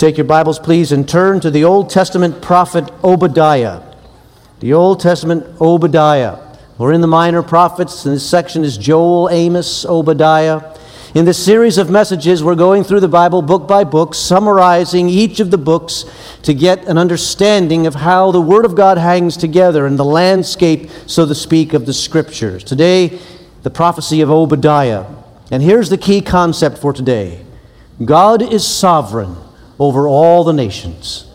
Take your Bibles, please, and turn to the Old Testament prophet Obadiah. The Old Testament Obadiah. We're in the minor prophets, and this section is Joel, Amos, Obadiah. In this series of messages, we're going through the Bible book by book, summarizing each of the books to get an understanding of how the Word of God hangs together in the landscape, so to speak, of the Scriptures. Today, the prophecy of Obadiah. And here's the key concept for today God is sovereign over all the nations.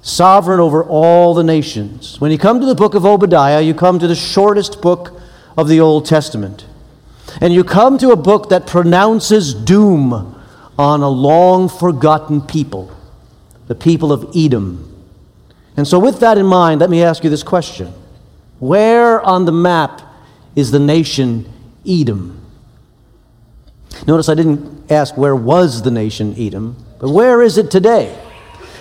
Sovereign over all the nations. When you come to the book of Obadiah, you come to the shortest book of the Old Testament. And you come to a book that pronounces doom on a long forgotten people, the people of Edom. And so, with that in mind, let me ask you this question Where on the map is the nation Edom? Notice I didn't ask where was the nation Edom, but where is it today?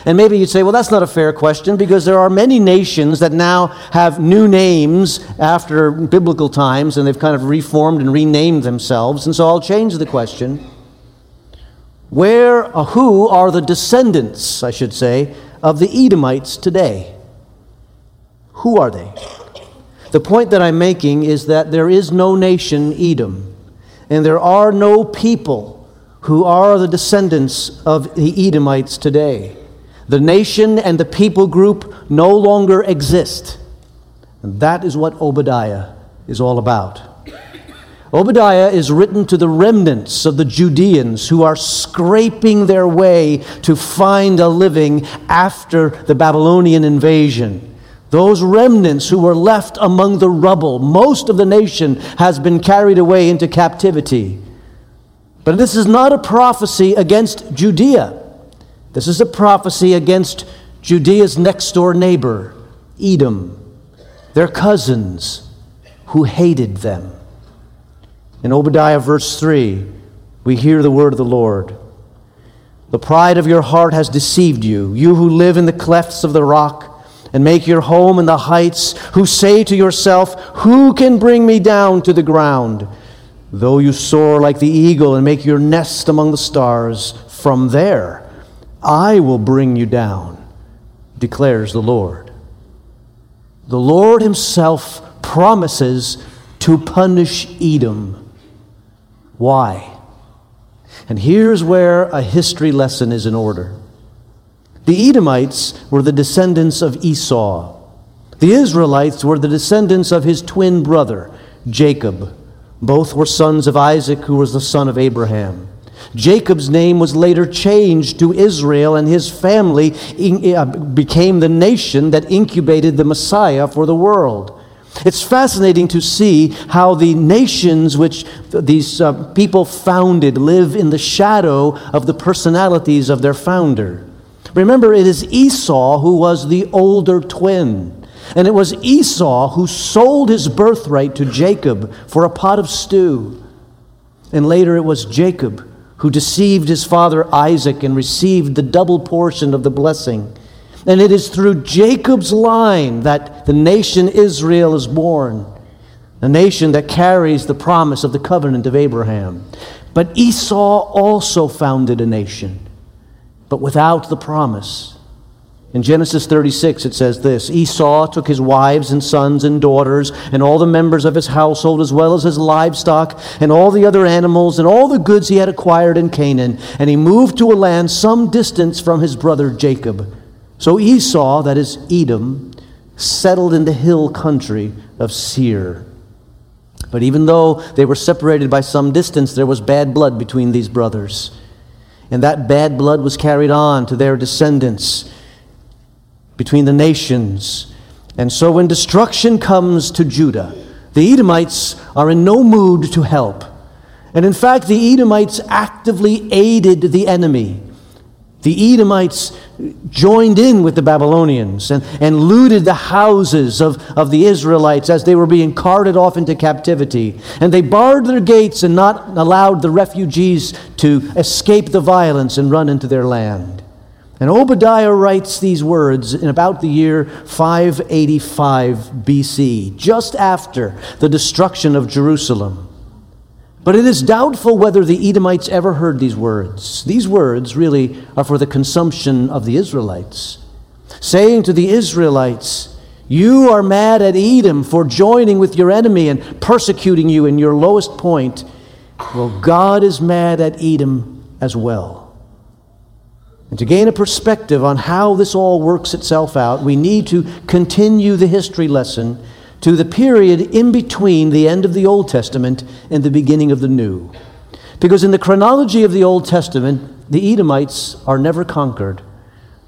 And maybe you'd say, well, that's not a fair question because there are many nations that now have new names after biblical times and they've kind of reformed and renamed themselves. And so I'll change the question. Where, uh, who are the descendants, I should say, of the Edomites today? Who are they? The point that I'm making is that there is no nation, Edom, and there are no people who are the descendants of the Edomites today. The nation and the people group no longer exist. And that is what Obadiah is all about. Obadiah is written to the remnants of the Judeans who are scraping their way to find a living after the Babylonian invasion. Those remnants who were left among the rubble, most of the nation has been carried away into captivity. But this is not a prophecy against Judea. This is a prophecy against Judea's next door neighbor, Edom, their cousins who hated them. In Obadiah, verse 3, we hear the word of the Lord. The pride of your heart has deceived you, you who live in the clefts of the rock and make your home in the heights, who say to yourself, Who can bring me down to the ground? Though you soar like the eagle and make your nest among the stars, from there I will bring you down, declares the Lord. The Lord Himself promises to punish Edom. Why? And here's where a history lesson is in order. The Edomites were the descendants of Esau. The Israelites were the descendants of his twin brother, Jacob. Both were sons of Isaac, who was the son of Abraham. Jacob's name was later changed to Israel, and his family uh, became the nation that incubated the Messiah for the world. It's fascinating to see how the nations which these uh, people founded live in the shadow of the personalities of their founder. Remember, it is Esau who was the older twin. And it was Esau who sold his birthright to Jacob for a pot of stew. And later it was Jacob who deceived his father Isaac and received the double portion of the blessing. And it is through Jacob's line that the nation Israel is born, a nation that carries the promise of the covenant of Abraham. But Esau also founded a nation, but without the promise. In Genesis 36, it says this Esau took his wives and sons and daughters and all the members of his household, as well as his livestock and all the other animals and all the goods he had acquired in Canaan, and he moved to a land some distance from his brother Jacob. So Esau, that is Edom, settled in the hill country of Seir. But even though they were separated by some distance, there was bad blood between these brothers. And that bad blood was carried on to their descendants between the nations. And so when destruction comes to Judah, the Edomites are in no mood to help. And in fact, the Edomites actively aided the enemy. The Edomites joined in with the Babylonians and, and looted the houses of, of the Israelites as they were being carted off into captivity. And they barred their gates and not allowed the refugees to escape the violence and run into their land. And Obadiah writes these words in about the year 585 BC, just after the destruction of Jerusalem. But it is doubtful whether the Edomites ever heard these words. These words really are for the consumption of the Israelites, saying to the Israelites, You are mad at Edom for joining with your enemy and persecuting you in your lowest point. Well, God is mad at Edom as well. And to gain a perspective on how this all works itself out, we need to continue the history lesson to the period in between the end of the Old Testament and the beginning of the New. Because in the chronology of the Old Testament, the Edomites are never conquered.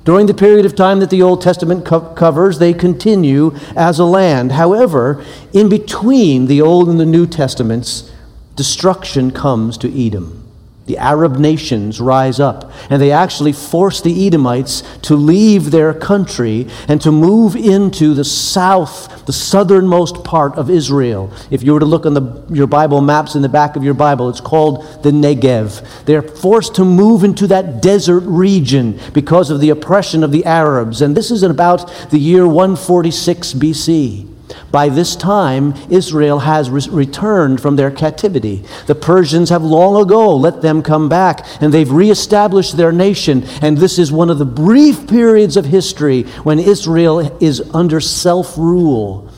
During the period of time that the Old Testament co- covers, they continue as a land. However, in between the Old and the New Testaments, destruction comes to Edom. The Arab nations rise up, and they actually force the Edomites to leave their country and to move into the south, the southernmost part of Israel. If you were to look on the, your Bible maps in the back of your Bible, it's called the Negev. They're forced to move into that desert region because of the oppression of the Arabs. And this is about the year 146 BC. By this time, Israel has re- returned from their captivity. The Persians have long ago let them come back, and they've reestablished their nation. And this is one of the brief periods of history when Israel is under self rule.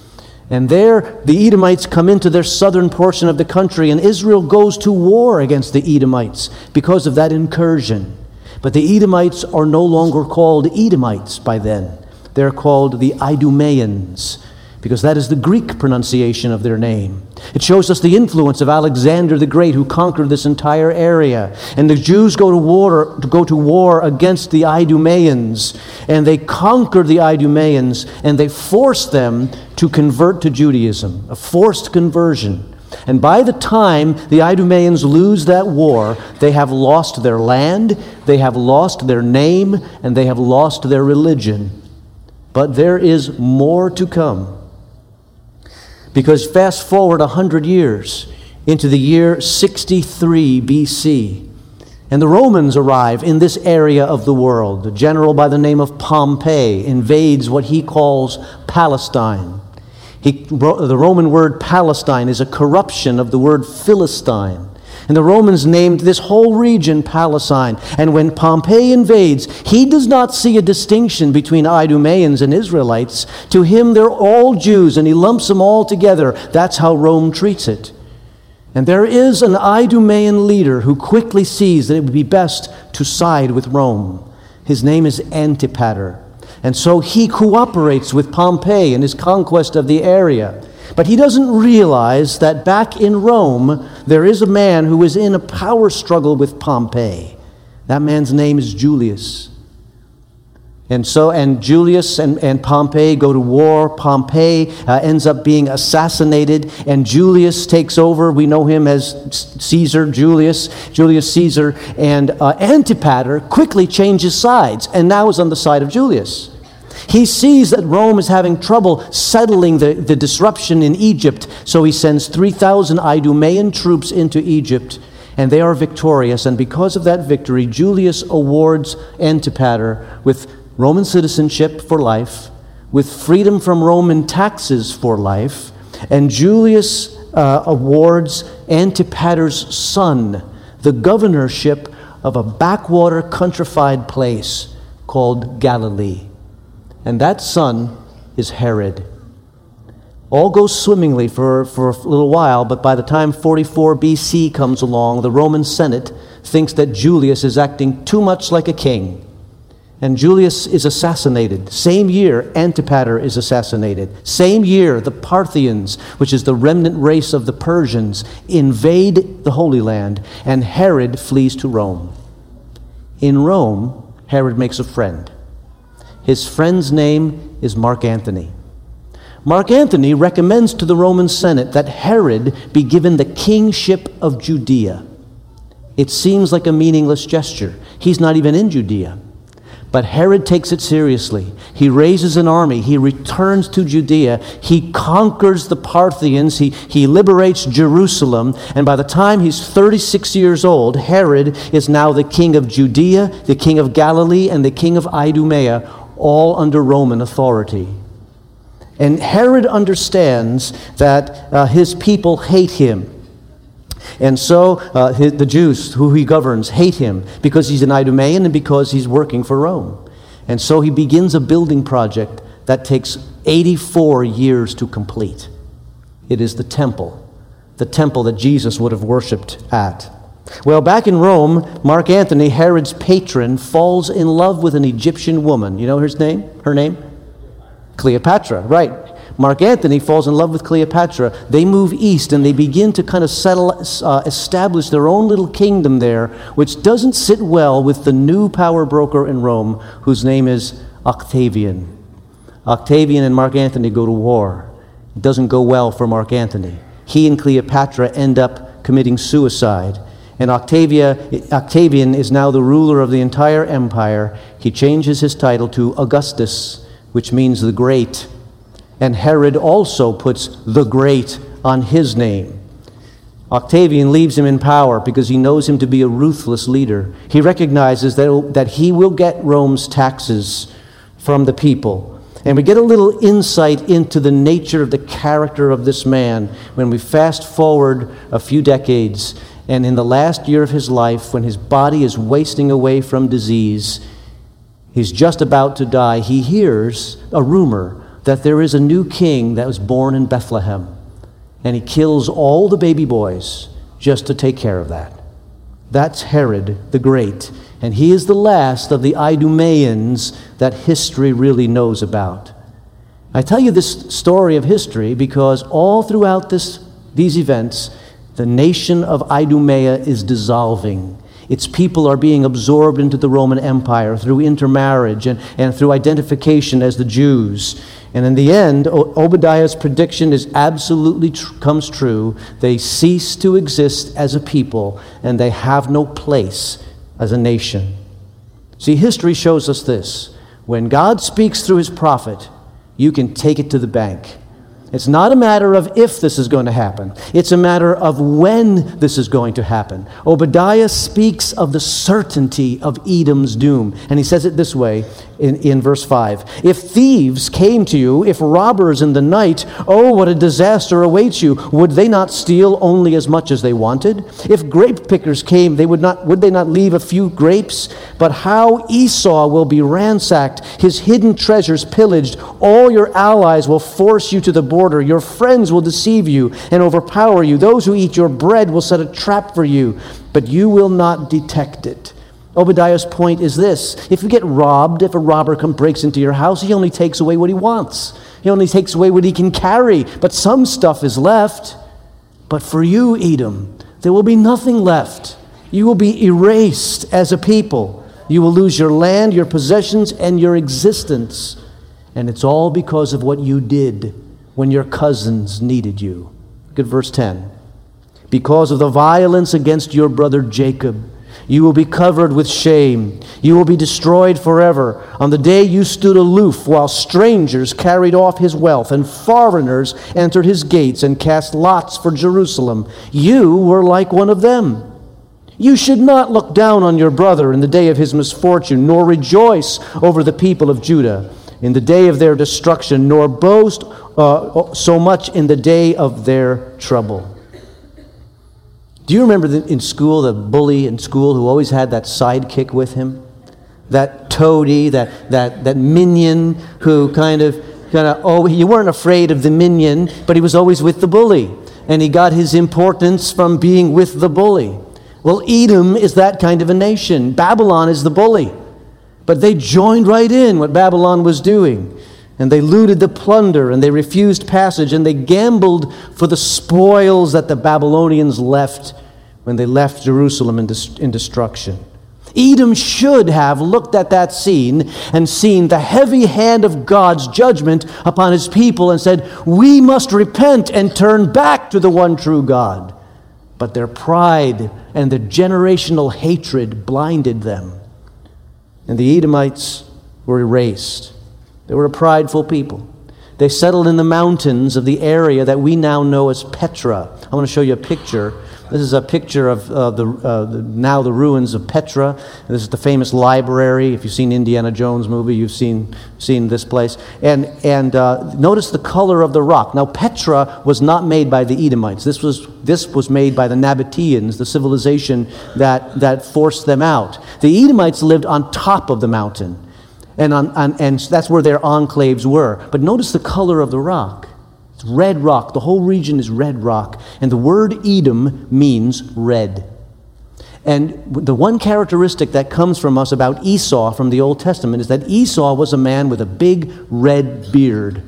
And there, the Edomites come into their southern portion of the country, and Israel goes to war against the Edomites because of that incursion. But the Edomites are no longer called Edomites by then. They're called the Idumeans because that is the Greek pronunciation of their name. It shows us the influence of Alexander the Great, who conquered this entire area. And the Jews go to war, to go to war against the Idumeans, and they conquer the Idumeans, and they force them to convert to Judaism, a forced conversion. And by the time the Idumeans lose that war, they have lost their land, they have lost their name, and they have lost their religion. But there is more to come. Because fast forward 100 years into the year 63 BC, and the Romans arrive in this area of the world. A general by the name of Pompey invades what he calls Palestine. He, the Roman word Palestine is a corruption of the word Philistine. And the Romans named this whole region Palestine. And when Pompey invades, he does not see a distinction between Idumeans and Israelites. To him, they're all Jews, and he lumps them all together. That's how Rome treats it. And there is an Idumean leader who quickly sees that it would be best to side with Rome. His name is Antipater. And so he cooperates with Pompey in his conquest of the area. But he doesn't realize that back in Rome, there is a man who is in a power struggle with Pompey. That man's name is Julius. And so, and Julius and, and Pompey go to war. Pompey uh, ends up being assassinated, and Julius takes over. We know him as Caesar, Julius, Julius Caesar. And uh, Antipater quickly changes sides and now is on the side of Julius. He sees that Rome is having trouble settling the, the disruption in Egypt, so he sends 3,000 Idumean troops into Egypt, and they are victorious. And because of that victory, Julius awards Antipater with Roman citizenship for life, with freedom from Roman taxes for life, and Julius uh, awards Antipater's son the governorship of a backwater countrified place called Galilee and that son is Herod. All goes swimmingly for, for a little while, but by the time 44 BC comes along, the Roman Senate thinks that Julius is acting too much like a king. And Julius is assassinated. Same year, Antipater is assassinated. Same year, the Parthians, which is the remnant race of the Persians, invade the Holy Land, and Herod flees to Rome. In Rome, Herod makes a friend. His friend's name is Mark Antony. Mark Antony recommends to the Roman Senate that Herod be given the kingship of Judea. It seems like a meaningless gesture. He's not even in Judea. But Herod takes it seriously. He raises an army. He returns to Judea. He conquers the Parthians. He, he liberates Jerusalem. And by the time he's 36 years old, Herod is now the king of Judea, the king of Galilee, and the king of Idumea, all under Roman authority. And Herod understands that uh, his people hate him. And so uh, his, the Jews who he governs hate him because he's an Idumean and because he's working for Rome. And so he begins a building project that takes 84 years to complete. It is the temple, the temple that Jesus would have worshiped at. Well, back in Rome, Mark Antony, Herod's patron, falls in love with an Egyptian woman. You know her name? Her name? Cleopatra, right. Mark Antony falls in love with Cleopatra. They move east and they begin to kind of settle, uh, establish their own little kingdom there, which doesn't sit well with the new power broker in Rome, whose name is Octavian. Octavian and Mark Antony go to war. It doesn't go well for Mark Antony. He and Cleopatra end up committing suicide. And Octavia, Octavian is now the ruler of the entire empire. He changes his title to Augustus, which means the great. And Herod also puts the great on his name. Octavian leaves him in power because he knows him to be a ruthless leader. He recognizes that, that he will get Rome's taxes from the people. And we get a little insight into the nature of the character of this man when we fast forward a few decades. And in the last year of his life, when his body is wasting away from disease, he's just about to die, he hears a rumor that there is a new king that was born in Bethlehem. And he kills all the baby boys just to take care of that. That's Herod the Great. And he is the last of the Idumeans that history really knows about. I tell you this story of history because all throughout this, these events, the nation of Idumea is dissolving. Its people are being absorbed into the Roman Empire through intermarriage and, and through identification as the Jews. And in the end, Obadiah's prediction is absolutely tr- comes true. They cease to exist as a people, and they have no place as a nation. See, history shows us this. When God speaks through his prophet, you can take it to the bank. It's not a matter of if this is going to happen, it's a matter of when this is going to happen. Obadiah speaks of the certainty of Edom's doom. And he says it this way in, in verse 5 If thieves came to you, if robbers in the night, oh, what a disaster awaits you. Would they not steal only as much as they wanted? If grape pickers came, they would, not, would they not leave a few grapes? But how Esau will be ransacked, his hidden treasures pillaged, all your allies will force you to the border. Your friends will deceive you and overpower you. Those who eat your bread will set a trap for you, but you will not detect it. Obadiah's point is this if you get robbed, if a robber comes breaks into your house, he only takes away what he wants. He only takes away what he can carry, but some stuff is left. But for you, Edom, there will be nothing left. You will be erased as a people. You will lose your land, your possessions, and your existence. And it's all because of what you did when your cousins needed you. Look at verse 10. Because of the violence against your brother Jacob, you will be covered with shame. You will be destroyed forever. On the day you stood aloof while strangers carried off his wealth and foreigners entered his gates and cast lots for Jerusalem, you were like one of them. You should not look down on your brother in the day of his misfortune, nor rejoice over the people of Judah in the day of their destruction, nor boast uh, so much in the day of their trouble. Do you remember the, in school the bully in school who always had that sidekick with him? That toady, that, that, that minion who kind of, kind of, oh, you weren't afraid of the minion, but he was always with the bully. And he got his importance from being with the bully. Well, Edom is that kind of a nation. Babylon is the bully. But they joined right in what Babylon was doing. And they looted the plunder and they refused passage and they gambled for the spoils that the Babylonians left when they left Jerusalem in, dis- in destruction. Edom should have looked at that scene and seen the heavy hand of God's judgment upon his people and said, We must repent and turn back to the one true God. But their pride and their generational hatred blinded them. And the Edomites were erased. They were a prideful people. They settled in the mountains of the area that we now know as Petra. I want to show you a picture This is a picture of uh, the, uh, the, now the ruins of Petra. This is the famous library. If you've seen Indiana Jones movie, you've seen, seen this place. And, and uh, notice the color of the rock. Now, Petra was not made by the Edomites. This was, this was made by the Nabateans, the civilization that, that forced them out. The Edomites lived on top of the mountain. And, on, on, and that's where their enclaves were. But notice the color of the rock. Red rock. The whole region is red rock. And the word Edom means red. And the one characteristic that comes from us about Esau from the Old Testament is that Esau was a man with a big red beard.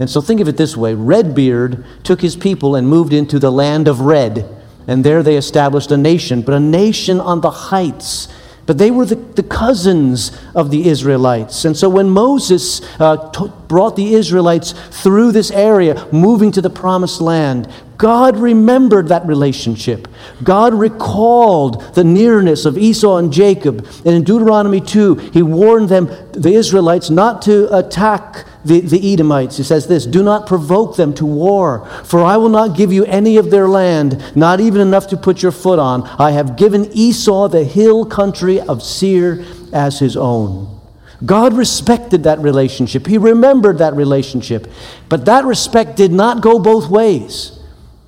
And so think of it this way Redbeard took his people and moved into the land of red. And there they established a nation, but a nation on the heights but they were the, the cousins of the Israelites. And so when Moses uh, t- brought the Israelites through this area, moving to the promised land, God remembered that relationship. God recalled the nearness of Esau and Jacob. And in Deuteronomy 2, he warned them, the Israelites, not to attack the, the Edomites. He says this Do not provoke them to war, for I will not give you any of their land, not even enough to put your foot on. I have given Esau the hill country of Seir as his own. God respected that relationship. He remembered that relationship. But that respect did not go both ways.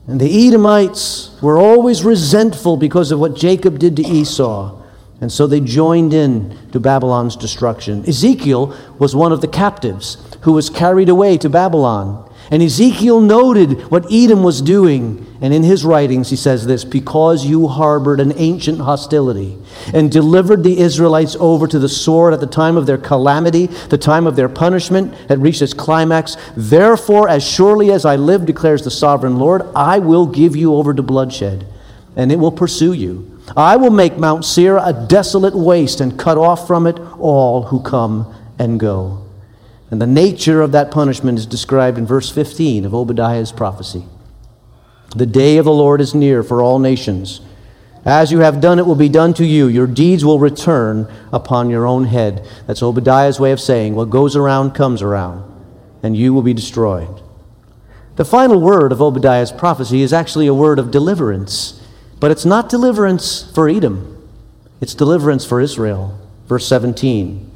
And the Edomites were always resentful because of what Jacob did to Esau. And so they joined in to Babylon's destruction. Ezekiel was one of the captives who was carried away to Babylon. And Ezekiel noted what Edom was doing. And in his writings, he says this Because you harbored an ancient hostility and delivered the Israelites over to the sword at the time of their calamity, the time of their punishment had reached its climax, therefore, as surely as I live, declares the sovereign Lord, I will give you over to bloodshed, and it will pursue you. I will make Mount Seir a desolate waste and cut off from it all who come and go. And the nature of that punishment is described in verse 15 of Obadiah's prophecy. The day of the Lord is near for all nations. As you have done, it will be done to you. Your deeds will return upon your own head. That's Obadiah's way of saying, what goes around comes around, and you will be destroyed. The final word of Obadiah's prophecy is actually a word of deliverance, but it's not deliverance for Edom, it's deliverance for Israel. Verse 17.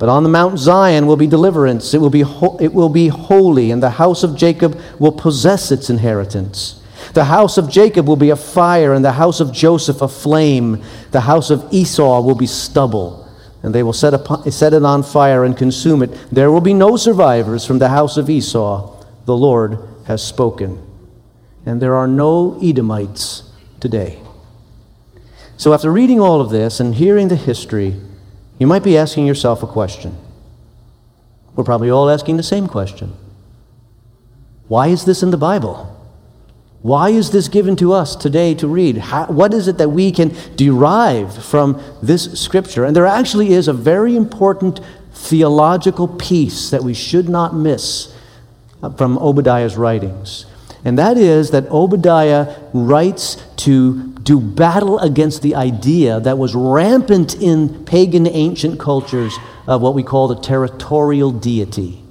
But on the Mount Zion will be deliverance. It will be, ho- it will be holy, and the house of Jacob will possess its inheritance. The house of Jacob will be a fire, and the house of Joseph a flame. The house of Esau will be stubble, and they will set, upon, set it on fire and consume it. There will be no survivors from the house of Esau. The Lord has spoken. And there are no Edomites today. So, after reading all of this and hearing the history, you might be asking yourself a question. We're probably all asking the same question Why is this in the Bible? Why is this given to us today to read? How, what is it that we can derive from this scripture? And there actually is a very important theological piece that we should not miss uh, from Obadiah's writings. And that is that Obadiah writes to do battle against the idea that was rampant in pagan ancient cultures of what we call the territorial deity.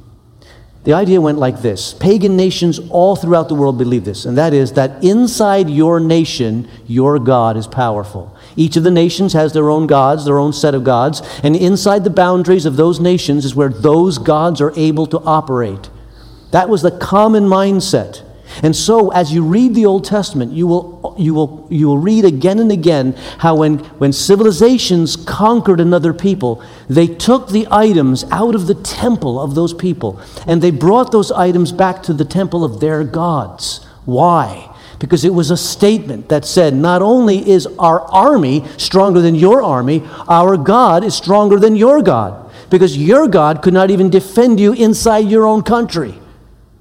The idea went like this pagan nations all throughout the world believe this, and that is that inside your nation, your God is powerful. Each of the nations has their own gods, their own set of gods, and inside the boundaries of those nations is where those gods are able to operate. That was the common mindset. And so, as you read the Old Testament, you will, you will, you will read again and again how when, when civilizations conquered another people, they took the items out of the temple of those people and they brought those items back to the temple of their gods. Why? Because it was a statement that said, not only is our army stronger than your army, our God is stronger than your God. Because your God could not even defend you inside your own country.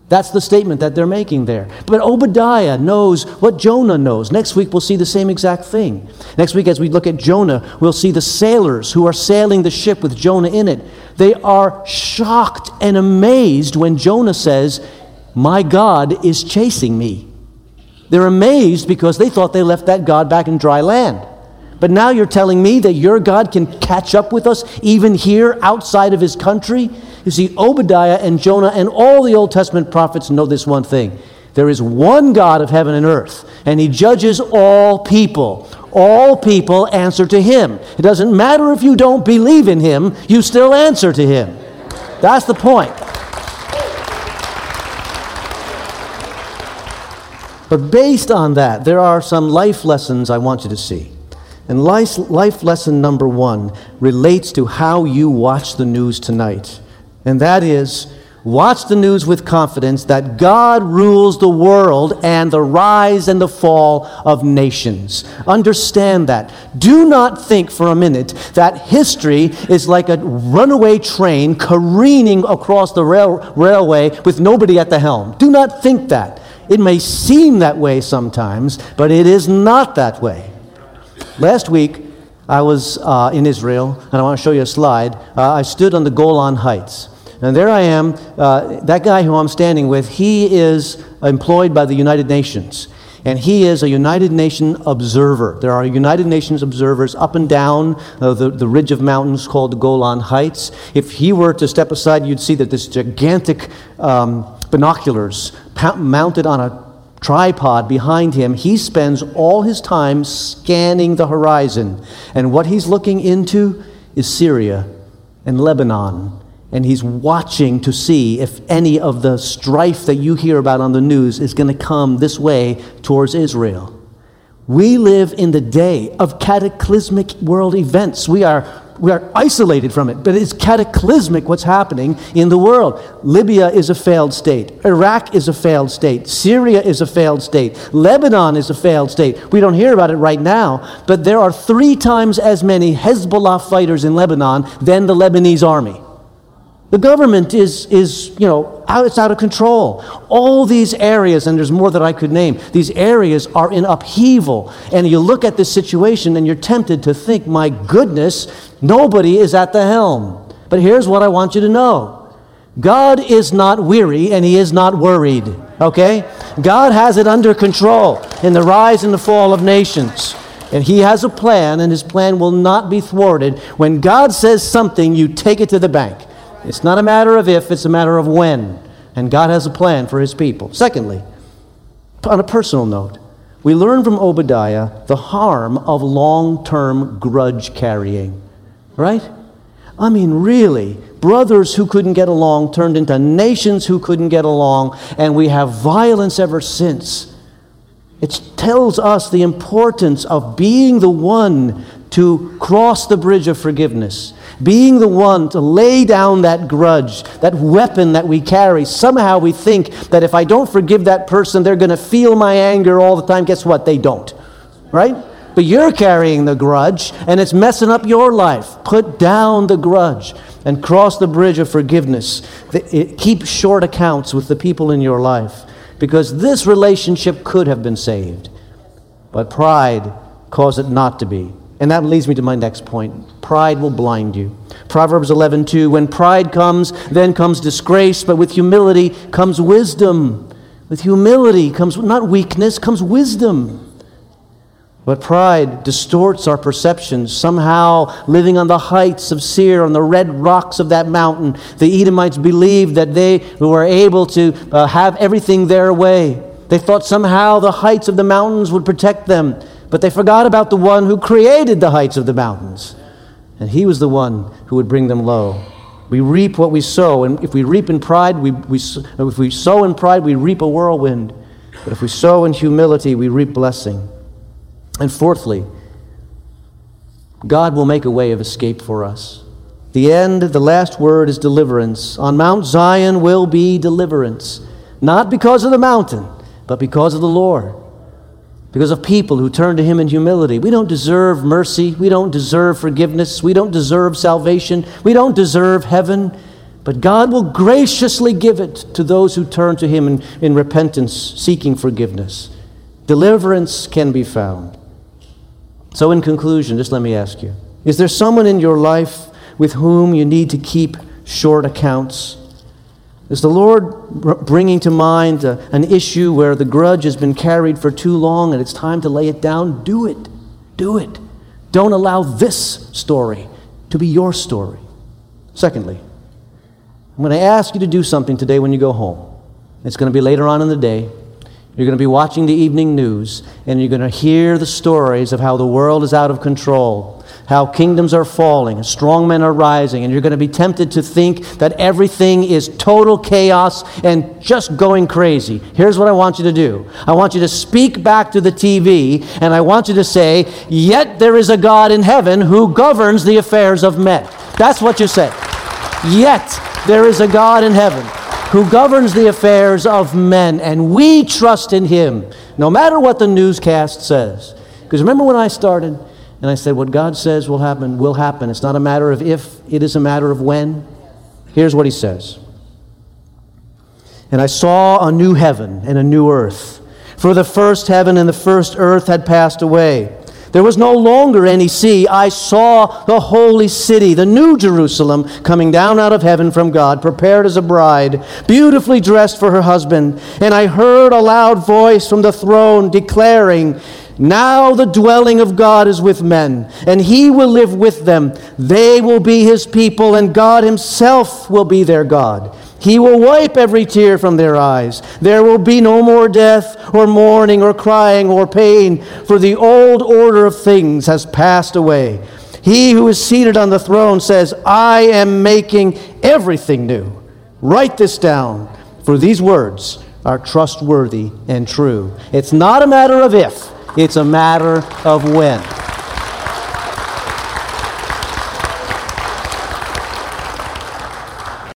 That's the statement that they're making there. But Obadiah knows what Jonah knows. Next week, we'll see the same exact thing. Next week, as we look at Jonah, we'll see the sailors who are sailing the ship with Jonah in it. They are shocked and amazed when Jonah says, My God is chasing me. They're amazed because they thought they left that God back in dry land. But now you're telling me that your God can catch up with us even here outside of his country? You see, Obadiah and Jonah and all the Old Testament prophets know this one thing There is one God of heaven and earth, and he judges all people. All people answer to him. It doesn't matter if you don't believe in him, you still answer to him. That's the point. But based on that, there are some life lessons I want you to see. And life, life lesson number one relates to how you watch the news tonight. And that is watch the news with confidence that God rules the world and the rise and the fall of nations. Understand that. Do not think for a minute that history is like a runaway train careening across the rail, railway with nobody at the helm. Do not think that. It may seem that way sometimes, but it is not that way. Last week, I was uh, in Israel, and I want to show you a slide. Uh, I stood on the Golan Heights. And there I am. Uh, that guy who I'm standing with, he is employed by the United Nations. And he is a United Nations observer. There are United Nations observers up and down uh, the, the ridge of mountains called the Golan Heights. If he were to step aside, you'd see that this gigantic um, binoculars mounted on a tripod behind him, he spends all his time scanning the horizon. And what he's looking into is Syria and Lebanon. And he's watching to see if any of the strife that you hear about on the news is going to come this way towards Israel. We live in the day of cataclysmic world events. We are we are isolated from it, but it's cataclysmic what's happening in the world. Libya is a failed state. Iraq is a failed state. Syria is a failed state. Lebanon is a failed state. We don't hear about it right now, but there are three times as many Hezbollah fighters in Lebanon than the Lebanese army. The government is, is you know, out, it's out of control. All these areas, and there's more that I could name, these areas are in upheaval. And you look at this situation and you're tempted to think, my goodness, nobody is at the helm. But here's what I want you to know God is not weary and He is not worried, okay? God has it under control in the rise and the fall of nations. And He has a plan, and His plan will not be thwarted. When God says something, you take it to the bank. It's not a matter of if, it's a matter of when. And God has a plan for his people. Secondly, on a personal note, we learn from Obadiah the harm of long term grudge carrying. Right? I mean, really, brothers who couldn't get along turned into nations who couldn't get along, and we have violence ever since. It tells us the importance of being the one to cross the bridge of forgiveness, being the one to lay down that grudge, that weapon that we carry. Somehow we think that if I don't forgive that person, they're going to feel my anger all the time. Guess what? They don't. Right? But you're carrying the grudge and it's messing up your life. Put down the grudge and cross the bridge of forgiveness. Keep short accounts with the people in your life because this relationship could have been saved. But pride caused it not to be. And that leads me to my next point. Pride will blind you. Proverbs 11:2 When pride comes, then comes disgrace, but with humility comes wisdom. With humility comes not weakness, comes wisdom. But pride distorts our perceptions. Somehow, living on the heights of Seir, on the red rocks of that mountain, the Edomites believed that they were able to uh, have everything their way. They thought somehow the heights of the mountains would protect them. But they forgot about the one who created the heights of the mountains. And he was the one who would bring them low. We reap what we sow. And if we reap in pride, we, we, if we sow in pride, we reap a whirlwind. But if we sow in humility, we reap blessing. And fourthly, God will make a way of escape for us. The end, the last word is deliverance. On Mount Zion will be deliverance. Not because of the mountain, but because of the Lord because of people who turn to Him in humility. We don't deserve mercy. We don't deserve forgiveness. We don't deserve salvation. We don't deserve heaven. But God will graciously give it to those who turn to Him in, in repentance, seeking forgiveness. Deliverance can be found. So, in conclusion, just let me ask you Is there someone in your life with whom you need to keep short accounts? Is the Lord bringing to mind a, an issue where the grudge has been carried for too long and it's time to lay it down? Do it. Do it. Don't allow this story to be your story. Secondly, I'm going to ask you to do something today when you go home. It's going to be later on in the day. You're going to be watching the evening news, and you're going to hear the stories of how the world is out of control, how kingdoms are falling, strong men are rising, and you're going to be tempted to think that everything is total chaos and just going crazy. Here's what I want you to do I want you to speak back to the TV, and I want you to say, Yet there is a God in heaven who governs the affairs of men. That's what you say. Yet there is a God in heaven who governs the affairs of men, and we trust in him, no matter what the newscast says. Because remember when I started and I said, What God says will happen, will happen. It's not a matter of if, it is a matter of when. Here's what he says And I saw a new heaven and a new earth, for the first heaven and the first earth had passed away there was no longer any sea. I saw the holy city, the new Jerusalem, coming down out of heaven from God, prepared as a bride, beautifully dressed for her husband. And I heard a loud voice from the throne declaring, now the dwelling of God is with men, and he will live with them. They will be his people, and God himself will be their God. He will wipe every tear from their eyes. There will be no more death, or mourning, or crying, or pain, for the old order of things has passed away. He who is seated on the throne says, I am making everything new. Write this down, for these words are trustworthy and true. It's not a matter of if, it's a matter of when.